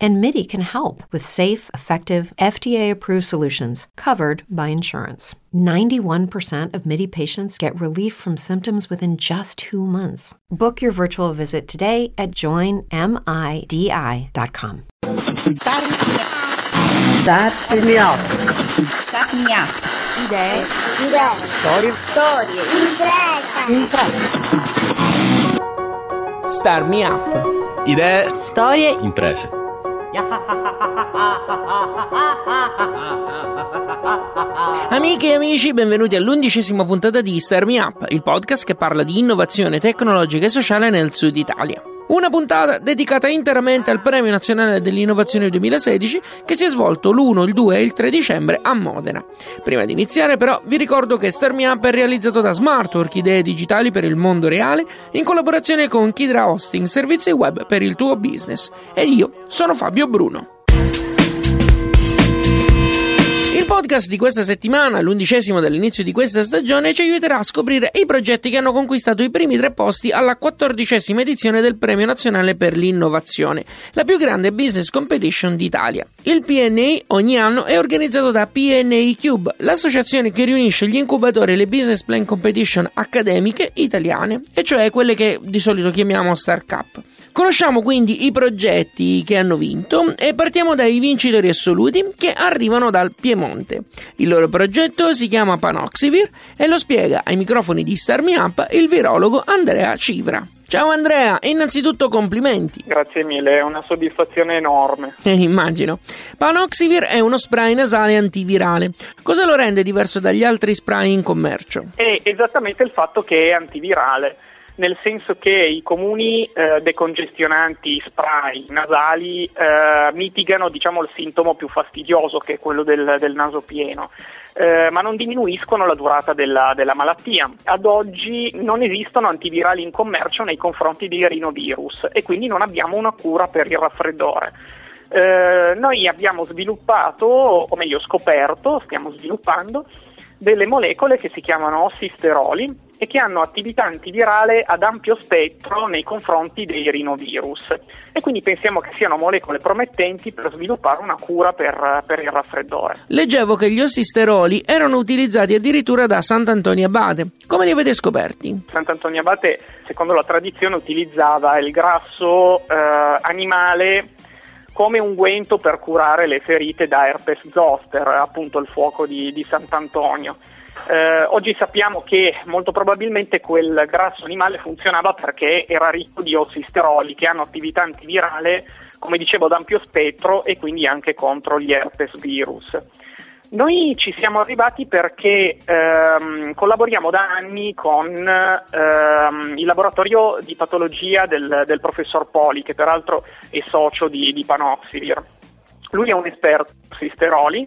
And MIDI can help with safe, effective, FDA approved solutions covered by insurance. 91% of MIDI patients get relief from symptoms within just two months. Book your virtual visit today at joinmidi.com. Start Start me up. Start me up. Idee. Storie. Storie. Imprese. Star Me Up. Idee, Storie. imprese. Amiche e amici, benvenuti all'undicesima puntata di Star Me Up, il podcast che parla di innovazione tecnologica e sociale nel sud Italia. Una puntata dedicata interamente al Premio Nazionale dell'Innovazione 2016 che si è svolto l'1, il 2 e il 3 dicembre a Modena. Prima di iniziare però vi ricordo che Star Me Up è realizzato da Smartwork, idee digitali per il mondo reale, in collaborazione con Kidra Hosting, servizi web per il tuo business. E io sono Fabio Bruno. Podcast di questa settimana, l'undicesimo dall'inizio di questa stagione, ci aiuterà a scoprire i progetti che hanno conquistato i primi tre posti alla quattordicesima edizione del Premio Nazionale per l'Innovazione, la più grande business competition d'Italia. Il PNA ogni anno è organizzato da PNA Cube, l'associazione che riunisce gli incubatori e le business plan competition accademiche italiane, e cioè quelle che di solito chiamiamo Star Cup. Conosciamo quindi i progetti che hanno vinto e partiamo dai vincitori assoluti che arrivano dal Piemonte. Il loro progetto si chiama Panoxivir e lo spiega ai microfoni di Star Me Up il virologo Andrea Civra. Ciao Andrea, innanzitutto complimenti. Grazie mille, è una soddisfazione enorme. Eh, immagino. Panoxivir è uno spray nasale antivirale. Cosa lo rende diverso dagli altri spray in commercio? È esattamente il fatto che è antivirale, nel senso che i comuni eh, decongestionanti spray nasali eh, mitigano diciamo, il sintomo più fastidioso che è quello del, del naso pieno. Eh, ma non diminuiscono la durata della, della, malattia. Ad oggi non esistono antivirali in commercio nei confronti dei rinovirus e quindi non abbiamo una cura per il raffreddore. Eh, noi abbiamo sviluppato, o meglio scoperto, stiamo sviluppando, delle molecole che si chiamano ossisteroli e che hanno attività antivirale ad ampio spettro nei confronti dei rinovirus e quindi pensiamo che siano molecole promettenti per sviluppare una cura per, per il raffreddore. Leggevo che gli ossisteroli erano utilizzati addirittura da Sant'Antonio Abate. Come li avete scoperti? Sant'Antonio Abate, secondo la tradizione, utilizzava il grasso eh, animale come unguento per curare le ferite da herpes zoster, appunto il fuoco di, di Sant'Antonio. Eh, oggi sappiamo che molto probabilmente quel grasso animale funzionava perché era ricco di ossisteroli che hanno attività antivirale, come dicevo, ad ampio spettro e quindi anche contro gli herpes virus. Noi ci siamo arrivati perché ehm, collaboriamo da anni con ehm, il laboratorio di patologia del, del, professor Poli, che peraltro è socio di, di Panoxivir. Lui è un esperto sui steroli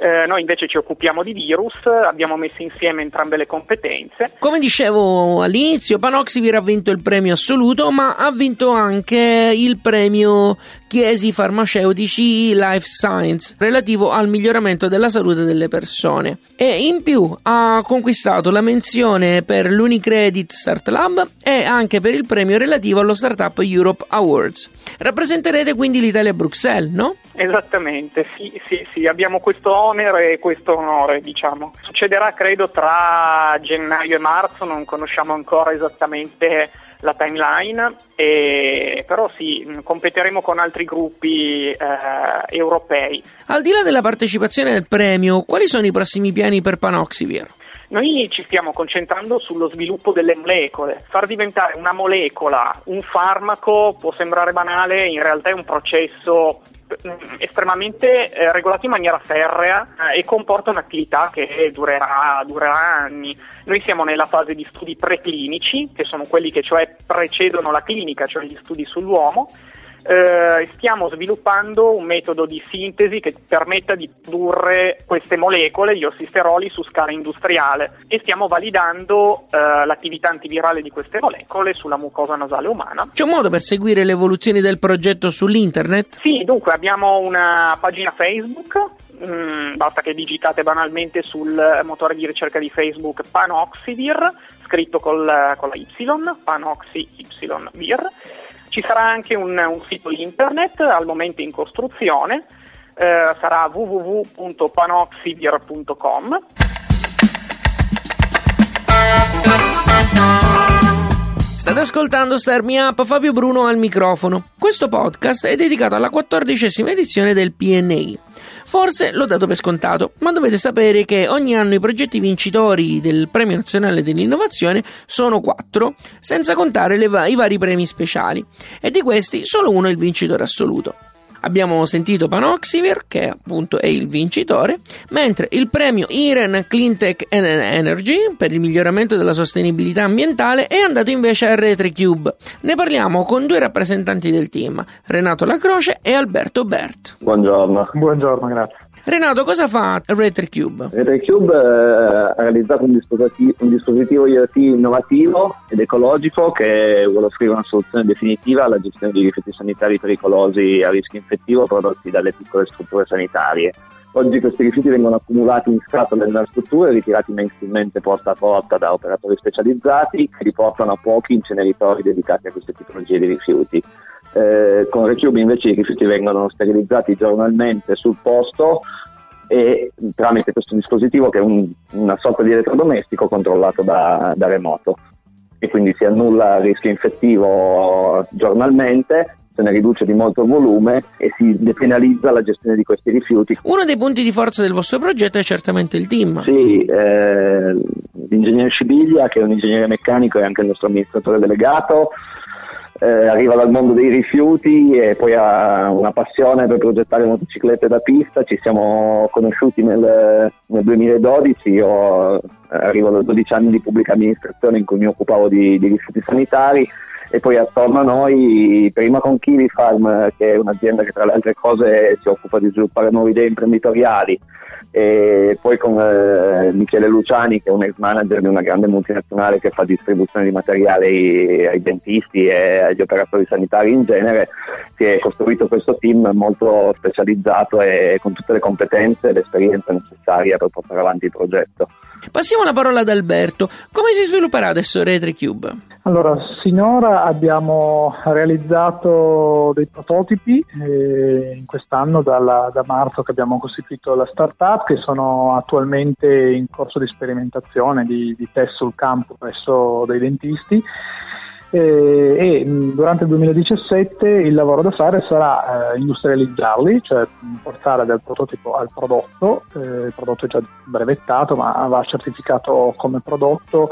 eh, noi invece ci occupiamo di virus, abbiamo messo insieme entrambe le competenze. Come dicevo all'inizio, Panoxivir ha vinto il premio assoluto, ma ha vinto anche il premio Chiesi Farmaceutici Life Science relativo al miglioramento della salute delle persone. E in più ha conquistato la menzione per l'Unicredit Start Lab e anche per il premio relativo allo Startup Europe Awards. Rappresenterete quindi l'Italia a Bruxelles, no? Esattamente, sì, sì, sì, abbiamo questo onere e questo onore, diciamo. Succederà credo tra gennaio e marzo, non conosciamo ancora esattamente la timeline, e, però sì, competeremo con altri gruppi eh, europei. Al di là della partecipazione al premio, quali sono i prossimi piani per Panoxivir? Noi ci stiamo concentrando sullo sviluppo delle molecole. Far diventare una molecola un farmaco può sembrare banale, in realtà è un processo estremamente eh, regolato in maniera ferrea eh, e comporta un'attività che durerà, durerà, anni. Noi siamo nella fase di studi preclinici, che sono quelli che cioè precedono la clinica, cioè gli studi sull'uomo. Eh, stiamo sviluppando un metodo di sintesi che permetta di produrre queste molecole, gli ossisteroli, su scala industriale e stiamo validando eh, l'attività antivirale di queste molecole sulla mucosa nasale umana. C'è un modo per seguire le evoluzioni del progetto sull'internet? Sì, dunque abbiamo una pagina Facebook Mm, basta che digitate banalmente sul motore di ricerca di Facebook Panoxivir, scritto col, con la Y, Panoxy-Vir. Ci sarà anche un, un, sito internet al momento in costruzione, eh, sarà www.panoxivir.com. State ascoltando Star Me Up, Fabio Bruno al microfono. Questo podcast è dedicato alla quattordicesima edizione del PNI. Forse l'ho dato per scontato, ma dovete sapere che ogni anno i progetti vincitori del Premio Nazionale dell'Innovazione sono quattro, senza contare va- i vari premi speciali, e di questi solo uno è il vincitore assoluto. Abbiamo sentito Panoxivir, che appunto è il vincitore, mentre il premio Iren Cleantech Energy per il miglioramento della sostenibilità ambientale è andato invece a RetriCube. Ne parliamo con due rappresentanti del team, Renato Lacroce e Alberto Bert. Buongiorno. Buongiorno, grazie. Renato, cosa fa RetriCube? RetriCube eh, ha realizzato un dispositivo, un dispositivo IoT innovativo ed ecologico che vuole offrire una soluzione definitiva alla gestione di rifiuti sanitari pericolosi a rischio infettivo prodotti dalle piccole strutture sanitarie. Oggi questi rifiuti vengono accumulati in scatole nelle strutture, ritirati mensilmente porta a porta da operatori specializzati che li portano a pochi inceneritori dedicati a queste tipologie di rifiuti. Eh, con Recube invece i rifiuti vengono sterilizzati giornalmente sul posto e tramite questo dispositivo che è un, una sorta di elettrodomestico controllato da, da remoto e quindi si annulla il rischio infettivo giornalmente se ne riduce di molto il volume e si depenalizza la gestione di questi rifiuti. Uno dei punti di forza del vostro progetto è certamente il team. Sì, eh, l'ingegnere Scibiglia, che è un ingegnere meccanico e anche il nostro amministratore delegato, eh, arriva dal mondo dei rifiuti e poi ha una passione per progettare motociclette da pista. Ci siamo conosciuti nel, nel 2012, io eh, arrivo da 12 anni di pubblica amministrazione in cui mi occupavo di, di rifiuti sanitari e poi attorno a noi prima con Kiwi Farm che è un'azienda che tra le altre cose si occupa di sviluppare nuove idee imprenditoriali e poi con eh, Michele Luciani che è un ex manager di una grande multinazionale che fa distribuzione di materiali ai dentisti e agli operatori sanitari in genere si è costruito questo team molto specializzato e con tutte le competenze e l'esperienza necessaria per portare avanti il progetto. Passiamo la parola ad Alberto. Come si svilupperà adesso RetriCube? Allora, sinora abbiamo realizzato dei prototipi eh, in quest'anno dalla, da marzo che abbiamo costituito la startup che sono attualmente in corso di sperimentazione, di, di test sul campo presso dei dentisti. Eh, e durante il 2017 il lavoro da fare sarà eh, industrializzarli, cioè portare dal prototipo al prodotto, eh, il prodotto è già brevettato ma va certificato come prodotto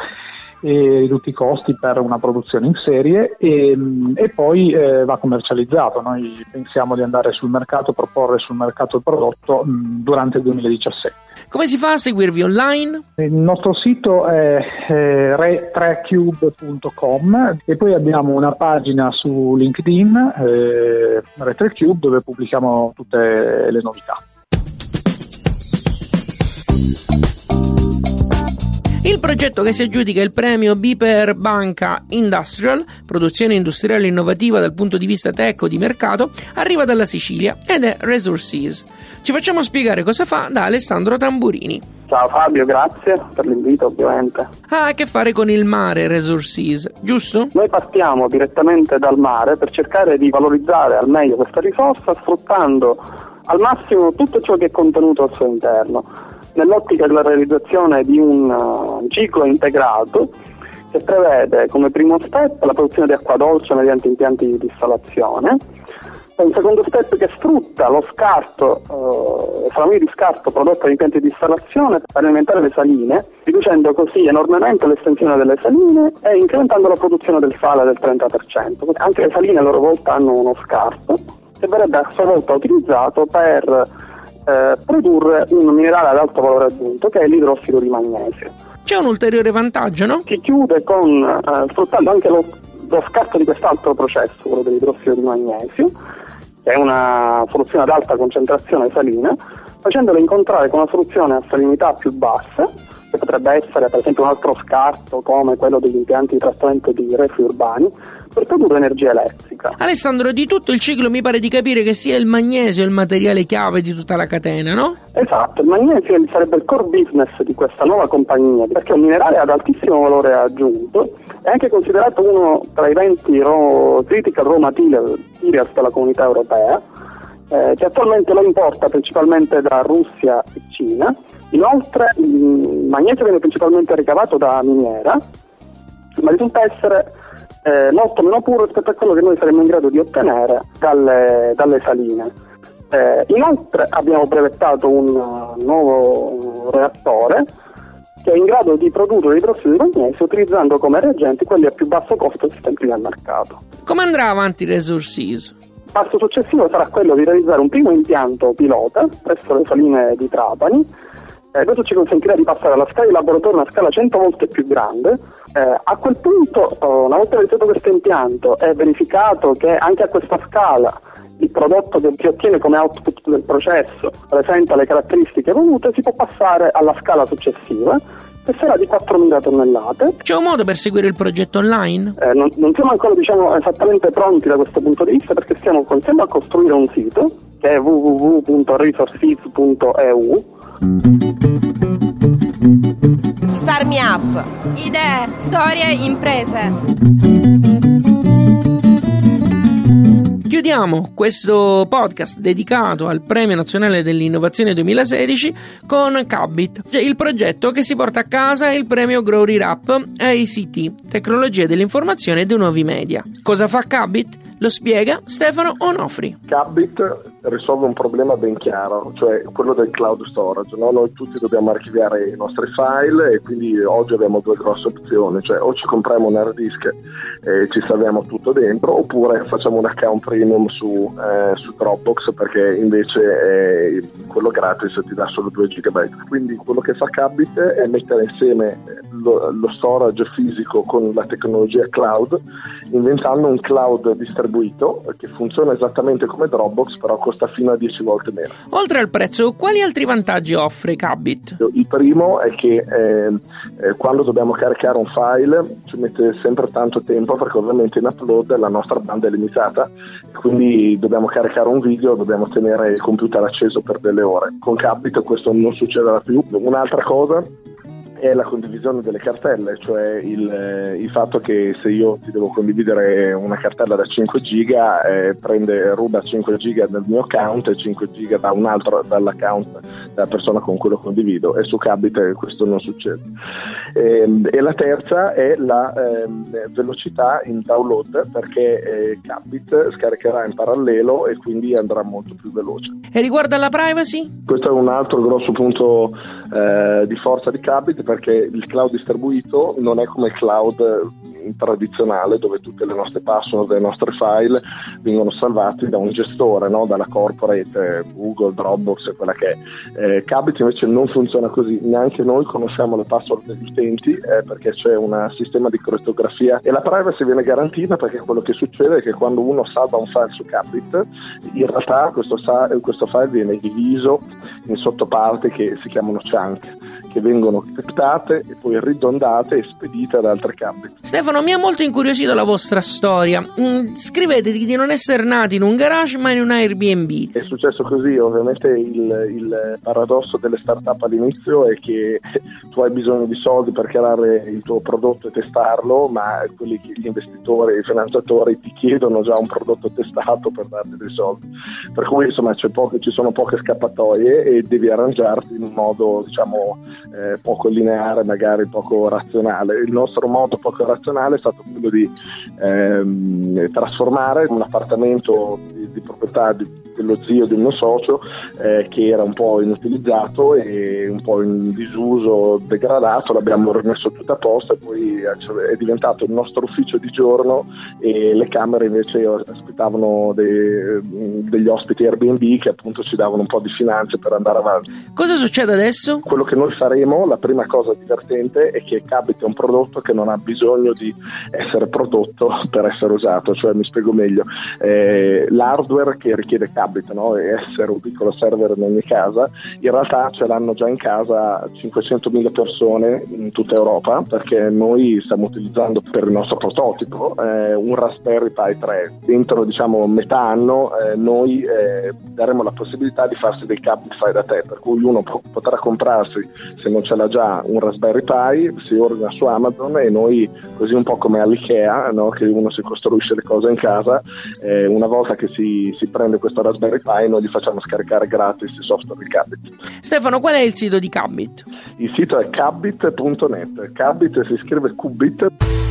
e ridotti i costi per una produzione in serie e, e poi eh, va commercializzato. Noi pensiamo di andare sul mercato, proporre sul mercato il prodotto mh, durante il 2017. Come si fa a seguirvi online? Il nostro sito è eh, retrecube.com e poi abbiamo una pagina su LinkedIn, eh, Retrecube, dove pubblichiamo tutte le novità. Il progetto che si aggiudica il premio Biper Banca Industrial, produzione industriale innovativa dal punto di vista tech o di mercato, arriva dalla Sicilia ed è Resources. Ci facciamo spiegare cosa fa da Alessandro Tamburini. Ciao Fabio, grazie per l'invito ovviamente. Ha a che fare con il mare Resources, giusto? Noi partiamo direttamente dal mare per cercare di valorizzare al meglio questa risorsa sfruttando al massimo tutto ciò che è contenuto al suo interno nell'ottica della realizzazione di un uh, ciclo integrato che prevede come primo step la produzione di acqua dolce mediante impianti di distillazione, un secondo step che sfrutta lo scarto, eh, le salamine di scarto prodotte da impianti di distillazione per alimentare le saline, riducendo così enormemente l'estensione delle saline e incrementando la produzione del sale del 30%. Anche le saline a loro volta hanno uno scarto che verrebbe a sua volta utilizzato per eh, produrre un minerale ad alto valore aggiunto che è l'idrossido di magnesio. C'è un ulteriore vantaggio, no? Si chiude con, eh, sfruttando anche lo, lo scarto di quest'altro processo, quello dell'idrossido di magnesio, che è una soluzione ad alta concentrazione salina, facendolo incontrare con una soluzione a salinità più bassa che potrebbe essere per esempio un altro scarto come quello degli impianti di trattamento di reflui urbani, per produrre energia elettrica. Alessandro, di tutto il ciclo mi pare di capire che sia il magnesio il materiale chiave di tutta la catena, no? Esatto, il magnesio sarebbe il core business di questa nuova compagnia perché è un minerale ad altissimo valore aggiunto, è anche considerato uno tra i 20 raw, critical raw materials della comunità europea, eh, che attualmente lo importa principalmente da Russia e Cina Inoltre il magnesio viene principalmente ricavato da miniera, ma risulta essere eh, molto meno puro rispetto a quello che noi saremmo in grado di ottenere dalle, dalle saline. Eh, inoltre abbiamo brevettato un nuovo reattore che è in grado di produrre idrossido di magnesio utilizzando come reagenti quelli a più basso costo esistenti nel mercato. Come andrà avanti Resources? Il passo successivo sarà quello di realizzare un primo impianto pilota presso le saline di Trapani eh, questo ci consentirà di passare alla scala di laboratorio a una scala 100 volte più grande. Eh, a quel punto, oh, una volta realizzato questo impianto e verificato che anche a questa scala il prodotto che si ottiene come output del processo presenta le caratteristiche volute, si può passare alla scala successiva che sarà di 4.000 tonnellate. C'è un modo per seguire il progetto online? Eh, non, non, siamo ancora diciamo, esattamente pronti da questo punto di vista perché stiamo continuando a costruire un sito che è www.resources.eu Me Up. Idee, storie, imprese. Chiudiamo questo podcast dedicato al Premio Nazionale dell'Innovazione 2016 con Cabit, cioè il progetto che si porta a casa il premio Glory Rap ACT, Tecnologie dell'Informazione e dei Nuovi Media. Cosa fa Cabit? Lo spiega Stefano Onofri. Cabit risolve un problema ben chiaro, cioè quello del cloud storage. No? Noi tutti dobbiamo archiviare i nostri file e quindi oggi abbiamo due grosse opzioni, cioè o ci compriamo un hard disk e ci salviamo tutto dentro oppure facciamo un account premium su, eh, su Dropbox perché invece eh, quello gratis ti dà solo 2 GB. Quindi quello che fa Cabit è mettere insieme lo, lo storage fisico con la tecnologia cloud inventando un cloud distribuito che funziona esattamente come Dropbox però costa fino a 10 volte meno. Oltre al prezzo, quali altri vantaggi offre Cabit? Il primo è che eh, eh, quando dobbiamo caricare un file ci mette sempre tanto tempo perché ovviamente in upload la nostra banda è limitata, quindi dobbiamo caricare un video, dobbiamo tenere il computer acceso per delle ore. Con Cabit questo non succederà più. Un'altra cosa è la condivisione delle cartelle, cioè il, eh, il, fatto che se io ti devo condividere una cartella da 5 giga, eh, prende, ruba 5 giga dal mio account e 5 giga da un altro dall'account della persona con cui lo condivido e su Cabit questo non succede. E, ehm, e la terza è la eh, velocità in download perché eh, Cabit scaricherà in parallelo e quindi andrà molto più veloce. E riguardo alla privacy? Questo è un altro grosso punto eh, di forza di Cabit perché il cloud distribuito non è come il cloud tradizionale dove tutte le nostre password le nostre file vengono salvati da un gestore, no? dalla corporate, Google, Dropbox, quella che è. Eh, Cabit invece non funziona così, neanche noi conosciamo le password degli utenti eh, perché c'è un sistema di crittografia e la privacy viene garantita perché quello che succede è che quando uno salva un file su Cabit, in realtà questo, questo file viene diviso in sottoparti che si chiamano chunk che vengono criptate e poi ridondate e spedite ad altre campi. Stefano, mi ha molto incuriosito la vostra storia. Mm, scrivete di non essere nati in un garage ma in un Airbnb. È successo così, ovviamente il, il paradosso delle start-up all'inizio è che tu hai bisogno di soldi per creare il tuo prodotto e testarlo, ma quelli che gli investitori, i finanziatori ti chiedono già un prodotto testato per darti dei soldi. Per cui insomma poche, ci sono poche scappatoie e devi arrangiarti in un modo diciamo eh, poco lineare, magari poco razionale. Il nostro modo poco razionale è stato quello di ehm, trasformare un appartamento di, di proprietà di dello zio di mio socio eh, che era un po' inutilizzato e un po' in disuso, degradato, l'abbiamo rimesso tutto a posto e poi è diventato il nostro ufficio di giorno e le camere invece aspettavano dei, degli ospiti Airbnb che appunto ci davano un po' di finanze per andare avanti. Cosa succede adesso? Quello che noi faremo, la prima cosa divertente è che Cabit è un prodotto che non ha bisogno di essere prodotto per essere usato, cioè mi spiego meglio, eh, l'hardware che richiede Cabit no? è essere un piccolo server in ogni casa, in realtà ce l'hanno già in casa 500.000 persone in tutta Europa perché noi stiamo utilizzando per il nostro prototipo eh, un Raspberry Pi 3. Dentro diciamo metà anno eh, noi eh, daremo la possibilità di farsi dei Cabit fai da te, per cui uno po- potrà comprarsi se non ce l'ha già un Raspberry Pi, si ordina su Amazon e noi così un po' come all'IKEA no? che uno si costruisce le cose in casa, eh, una volta che si, si prende questo Raspberry Pi noi gli facciamo scaricare gratis il software di Cabit. Stefano, qual è il sito di Cabit? Il sito è cabit.net, Cabit si scrive Qubit.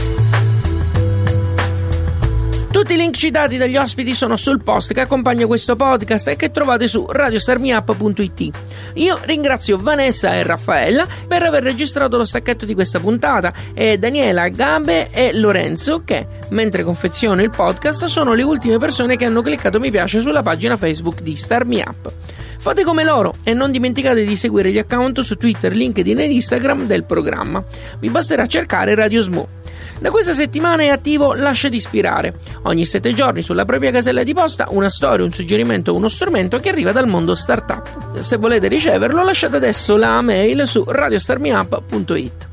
Tutti i link citati dagli ospiti sono sul post che accompagna questo podcast e che trovate su radiostarmiup.it. Io ringrazio Vanessa e Raffaella per aver registrato lo stacchetto di questa puntata e Daniela, Gabe e Lorenzo che, mentre confeziono il podcast, sono le ultime persone che hanno cliccato mi piace sulla pagina Facebook di Starmiup. Fate come loro e non dimenticate di seguire gli account su Twitter, LinkedIn ed Instagram del programma. Vi basterà cercare Radio Smo. Da questa settimana è attivo Lasciati ispirare. Ogni sette giorni sulla propria casella di posta una storia, un suggerimento o uno strumento che arriva dal mondo startup. Se volete riceverlo lasciate adesso la mail su radiostarmiup.it.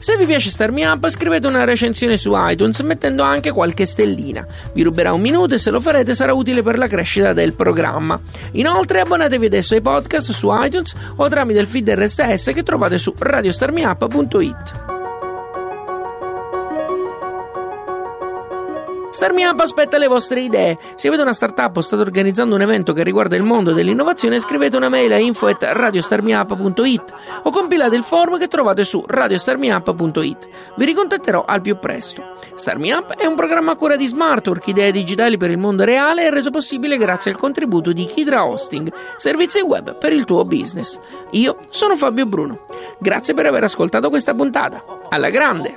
Se vi piace Starmi Up, scrivete una recensione su iTunes mettendo anche qualche stellina. Vi ruberà un minuto e se lo farete sarà utile per la crescita del programma. Inoltre abbonatevi adesso ai podcast su iTunes o tramite il feed RSS che trovate su radiostarmiup.it. Starmi Up aspetta le vostre idee. Se avete una startup o state organizzando un evento che riguarda il mondo dell'innovazione, scrivete una mail a info@radiostarmiup.it o compilate il form che trovate su radiostarmiup.it. Vi ricontatterò al più presto. Starmi Up è un programma a cura di Smartwork, idee digitali per il mondo reale e reso possibile grazie al contributo di Kidra Hosting, servizi web per il tuo business. Io sono Fabio Bruno. Grazie per aver ascoltato questa puntata. Alla grande!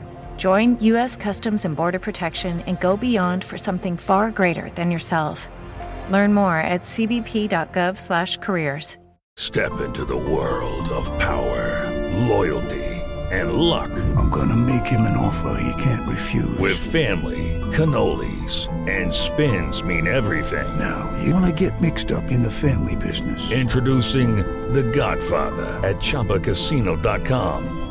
Join U.S. Customs and Border Protection and go beyond for something far greater than yourself. Learn more at cbp.gov/careers. Step into the world of power, loyalty, and luck. I'm gonna make him an offer he can't refuse. With family, cannolis, and spins mean everything. Now, you wanna get mixed up in the family business. Introducing The Godfather at ChumbaCasino.com.